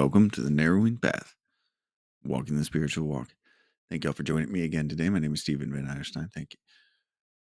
welcome to the narrowing path, walking the spiritual walk. Thank y'all for joining me again today. My name is Stephen Van Eierstein. Thank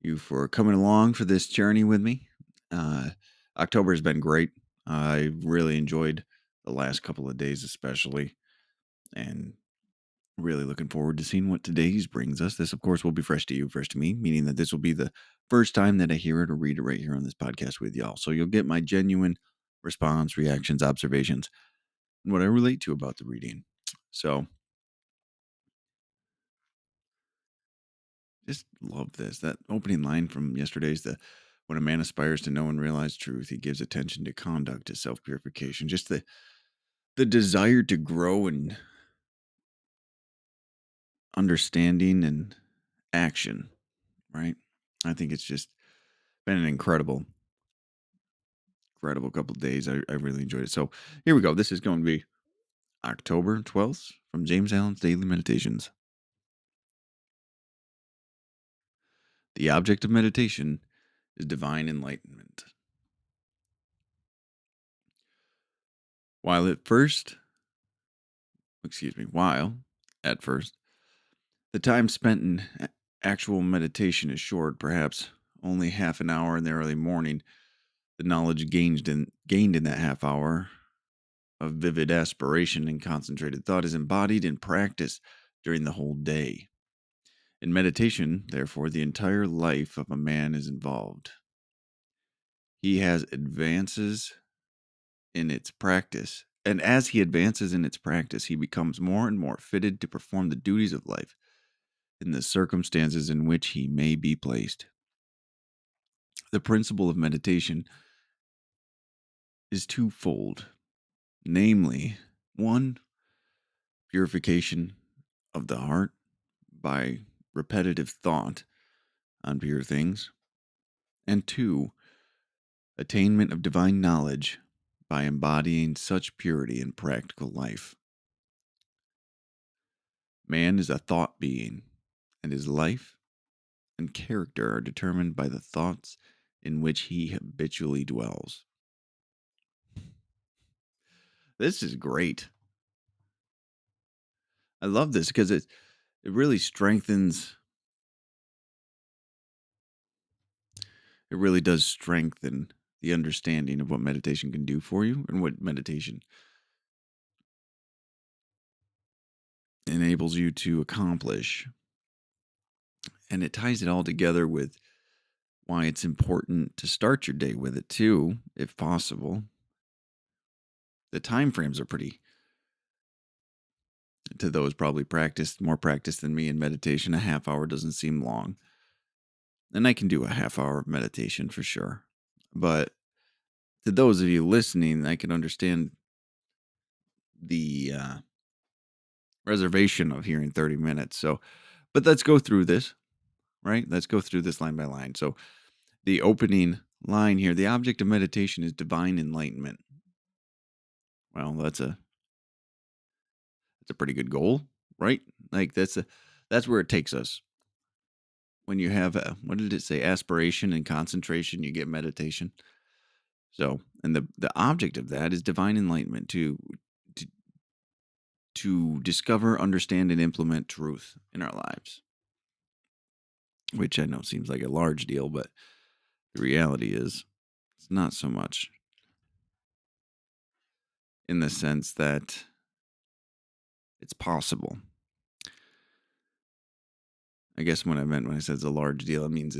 you for coming along for this journey with me. Uh, October has been great. I really enjoyed the last couple of days, especially, and really looking forward to seeing what today's brings us. This, of course, will be fresh to you, fresh to me, meaning that this will be the first time that I hear it or read it right here on this podcast with y'all. So you'll get my genuine response, reactions, observations, what I relate to about the reading. So just love this. That opening line from yesterday's the when a man aspires to know and realize truth, he gives attention to conduct, to self purification. Just the the desire to grow and understanding and action, right? I think it's just been an incredible, incredible couple days. I, I really enjoyed it. So here we go. This is going to be October 12th from James Allen's Daily Meditations. The object of meditation is divine enlightenment. While at first, excuse me, while at first the time spent in actual meditation is short, perhaps only half an hour in the early morning. The knowledge gained in, gained in that half hour of vivid aspiration and concentrated thought is embodied in practice during the whole day. In meditation, therefore, the entire life of a man is involved. He has advances in its practice, and as he advances in its practice, he becomes more and more fitted to perform the duties of life in the circumstances in which he may be placed. The principle of meditation is twofold namely, one, purification of the heart by repetitive thought on pure things, and two, attainment of divine knowledge by embodying such purity in practical life. Man is a thought being and his life and character are determined by the thoughts in which he habitually dwells. This is great. I love this because it it really strengthens it really does strengthen the understanding of what meditation can do for you and what meditation enables you to accomplish and it ties it all together with why it's important to start your day with it too if possible the time frames are pretty to those probably practiced more practiced than me in meditation a half hour doesn't seem long and i can do a half hour of meditation for sure but to those of you listening i can understand the uh, reservation of hearing 30 minutes so but let's go through this right? Let's go through this line by line. So, the opening line here the object of meditation is divine enlightenment. Well, that's a that's a pretty good goal, right? Like that's a that's where it takes us. When you have a, what did it say? Aspiration and concentration, you get meditation. So, and the the object of that is divine enlightenment to to to discover, understand, and implement truth in our lives which I know seems like a large deal, but the reality is it's not so much in the sense that it's possible. I guess what I meant when I said it's a large deal, it means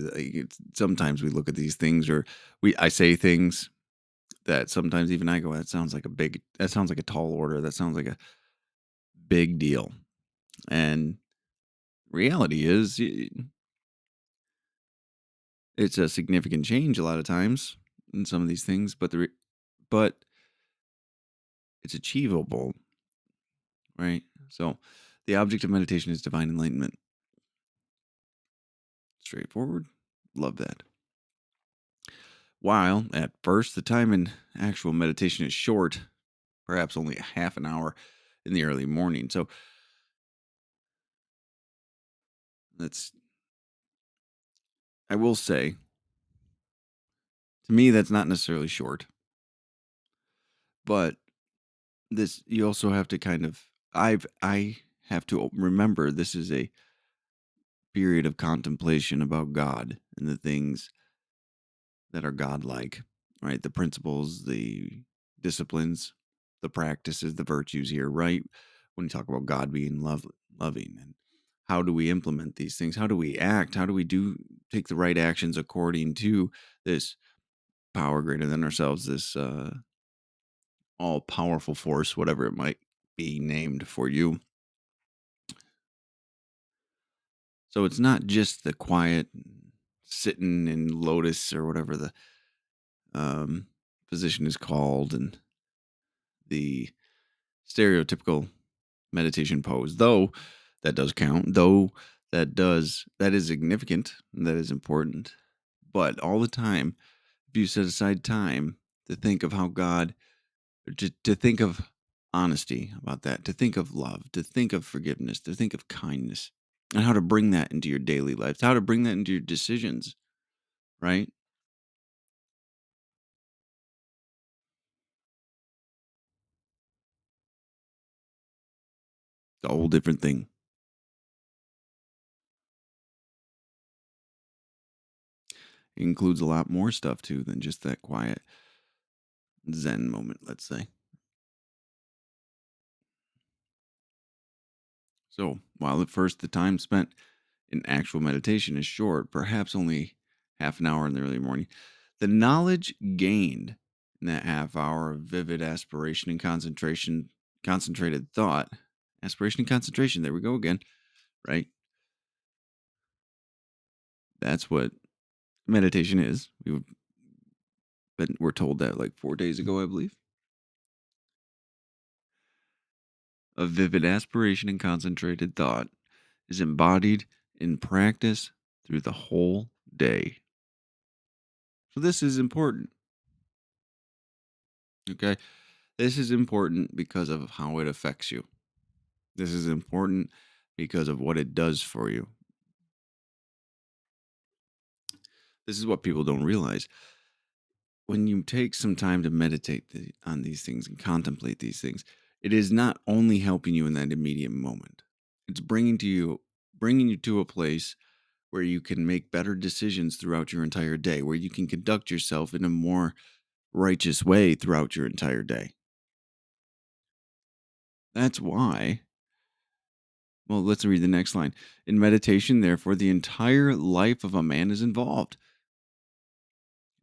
sometimes we look at these things or we I say things that sometimes even I go, that sounds like a big, that sounds like a tall order. That sounds like a big deal. And reality is it's a significant change a lot of times in some of these things, but the but it's achievable, right? So, the object of meditation is divine enlightenment. Straightforward. Love that. While at first the time in actual meditation is short, perhaps only a half an hour in the early morning. So let's I will say, to me, that's not necessarily short, but this you also have to kind of I've I have to remember this is a period of contemplation about God and the things that are godlike, right? The principles, the disciplines, the practices, the virtues here, right? When you talk about God being love, loving and how do we implement these things? How do we act? How do we do take the right actions according to this power greater than ourselves, this uh, all powerful force, whatever it might be named for you? So it's not just the quiet sitting in lotus or whatever the um, position is called and the stereotypical meditation pose, though that does count, though that does that is significant, that is important. But all the time, if you set aside time to think of how God, to, to think of honesty about that, to think of love, to think of forgiveness, to think of kindness, and how to bring that into your daily life, how to bring that into your decisions, right? It's a whole different thing. It includes a lot more stuff too than just that quiet Zen moment, let's say. So, while at first the time spent in actual meditation is short, perhaps only half an hour in the early morning, the knowledge gained in that half hour of vivid aspiration and concentration, concentrated thought, aspiration and concentration, there we go again, right? That's what meditation is. We've been, we're told that like four days ago, I believe. A vivid aspiration and concentrated thought is embodied in practice through the whole day. So, this is important. Okay. This is important because of how it affects you. This is important because of what it does for you. This is what people don't realize. When you take some time to meditate the, on these things and contemplate these things, it is not only helping you in that immediate moment. It's bringing to you bringing you to a place where you can make better decisions throughout your entire day, where you can conduct yourself in a more righteous way throughout your entire day. That's why. Well, let's read the next line. In meditation, therefore, the entire life of a man is involved.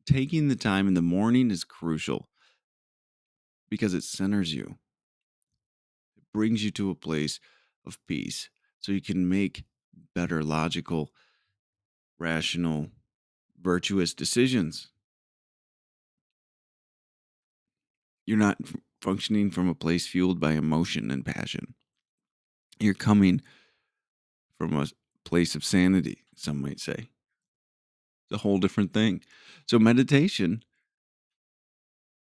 Taking the time in the morning is crucial because it centers you, it brings you to a place of peace so you can make better, logical, rational, virtuous decisions. You're not functioning from a place fueled by emotion and passion. You're coming from a place of sanity, some might say. A whole different thing. So, meditation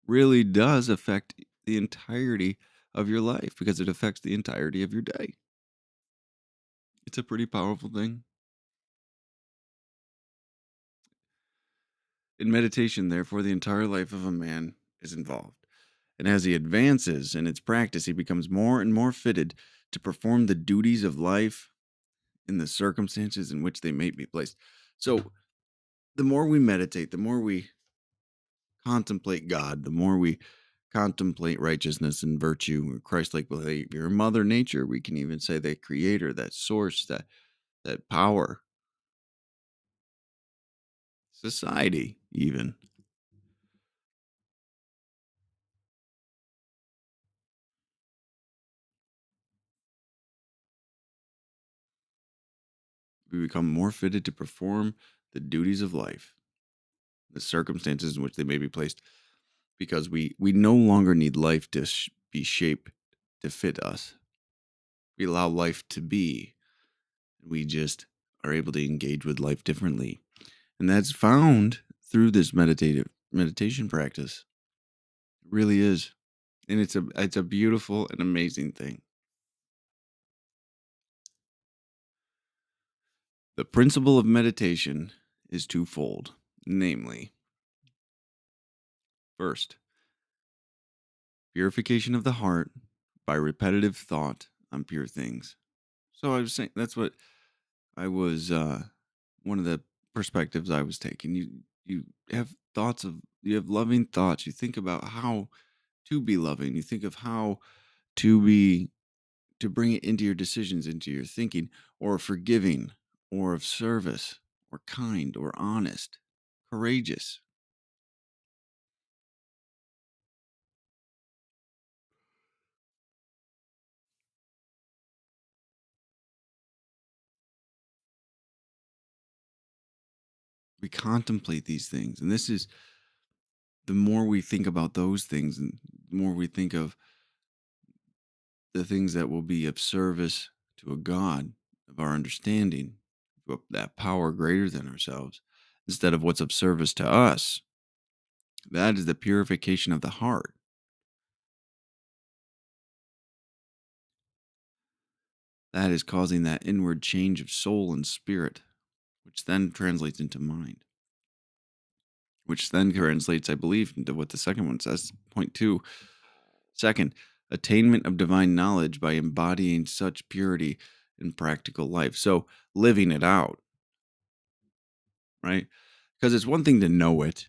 really does affect the entirety of your life because it affects the entirety of your day. It's a pretty powerful thing. In meditation, therefore, the entire life of a man is involved. And as he advances in its practice, he becomes more and more fitted to perform the duties of life in the circumstances in which they may be placed. So, the more we meditate, the more we contemplate God, the more we contemplate righteousness and virtue, Christ like behavior, Mother Nature, we can even say that creator, that source, that that power, society, even. We become more fitted to perform the duties of life, the circumstances in which they may be placed, because we we no longer need life to sh- be shaped to fit us. We allow life to be. We just are able to engage with life differently, and that's found through this meditative meditation practice. It really is, and it's a it's a beautiful and amazing thing. The principle of meditation is twofold, namely, first, Purification of the heart by repetitive thought on pure things. So I was saying that's what I was uh one of the perspectives I was taking. You you have thoughts of you have loving thoughts. You think about how to be loving. You think of how to be to bring it into your decisions, into your thinking, or forgiving, or of service, or kind, or honest, courageous. We contemplate these things. And this is the more we think about those things, and the more we think of the things that will be of service to a God of our understanding, that power greater than ourselves, instead of what's of service to us. That is the purification of the heart. That is causing that inward change of soul and spirit, which then translates into mind, which then translates, I believe, into what the second one says. Point two. Second, attainment of divine knowledge by embodying such purity in practical life. So living it out, right? Because it's one thing to know it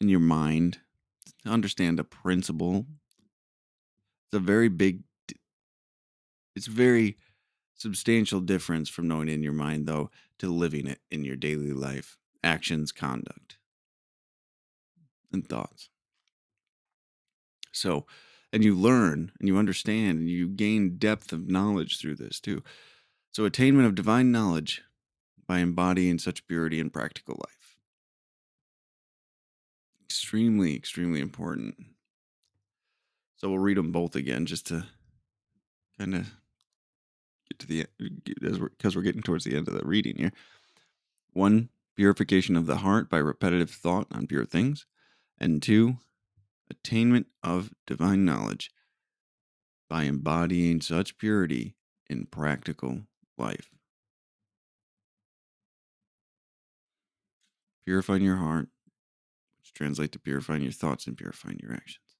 in your mind, to understand a principle. It's a very big, it's very substantial difference from knowing it in your mind, though, to living it in your daily life, actions, conduct, and thoughts. So, and you learn and you understand and you gain depth of knowledge through this too. So, attainment of divine knowledge by embodying such purity in practical life. Extremely, extremely important. So, we'll read them both again just to kind of get to the we're because we're getting towards the end of the reading here. One, purification of the heart by repetitive thought on pure things, and two, attainment of divine knowledge by embodying such purity in practical life. Purifying your heart, which translates to purifying your thoughts and purifying your actions,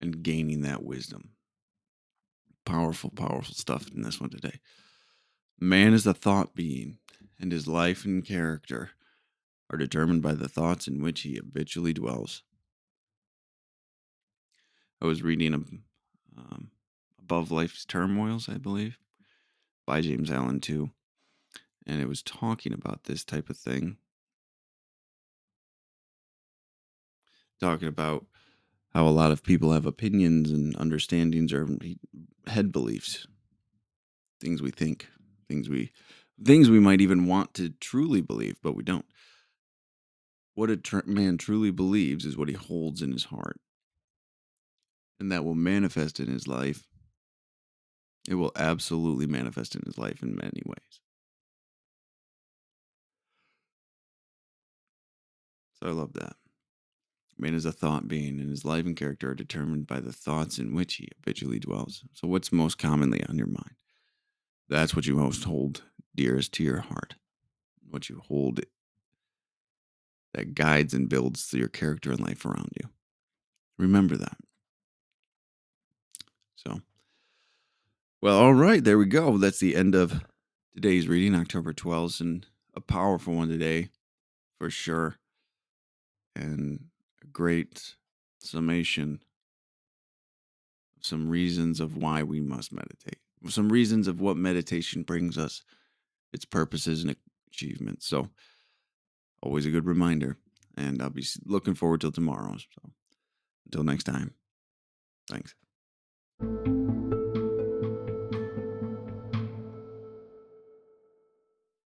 and gaining that wisdom. Powerful, powerful stuff in this one today. Man is a thought being, and his life and character are determined by the thoughts in which he habitually dwells. I was reading um, Above Life's Turmoils, I believe, by James Allen, too. And it was talking about this type of thing. Talking about how a lot of people have opinions and understandings or head beliefs, things we think, things we things we might even want to truly believe, but we don't. What a tr- man truly believes is what he holds in his heart and that will manifest in his life. It will absolutely manifest in his life in many ways. So I love that. Man is a thought being, and his life and character are determined by the thoughts in which he habitually dwells. So, what's most commonly on your mind? That's what you most hold dearest to your heart. What you hold that guides and builds your character and life around you. Remember that. So, well, all right, there we go. That's the end of today's reading, October 12th, and a powerful one today for sure. And a great summation of some reasons of why we must meditate, some reasons of what meditation brings us, its purposes and achievements. So, always a good reminder. And I'll be looking forward till tomorrow. So, until next time, thanks. 何?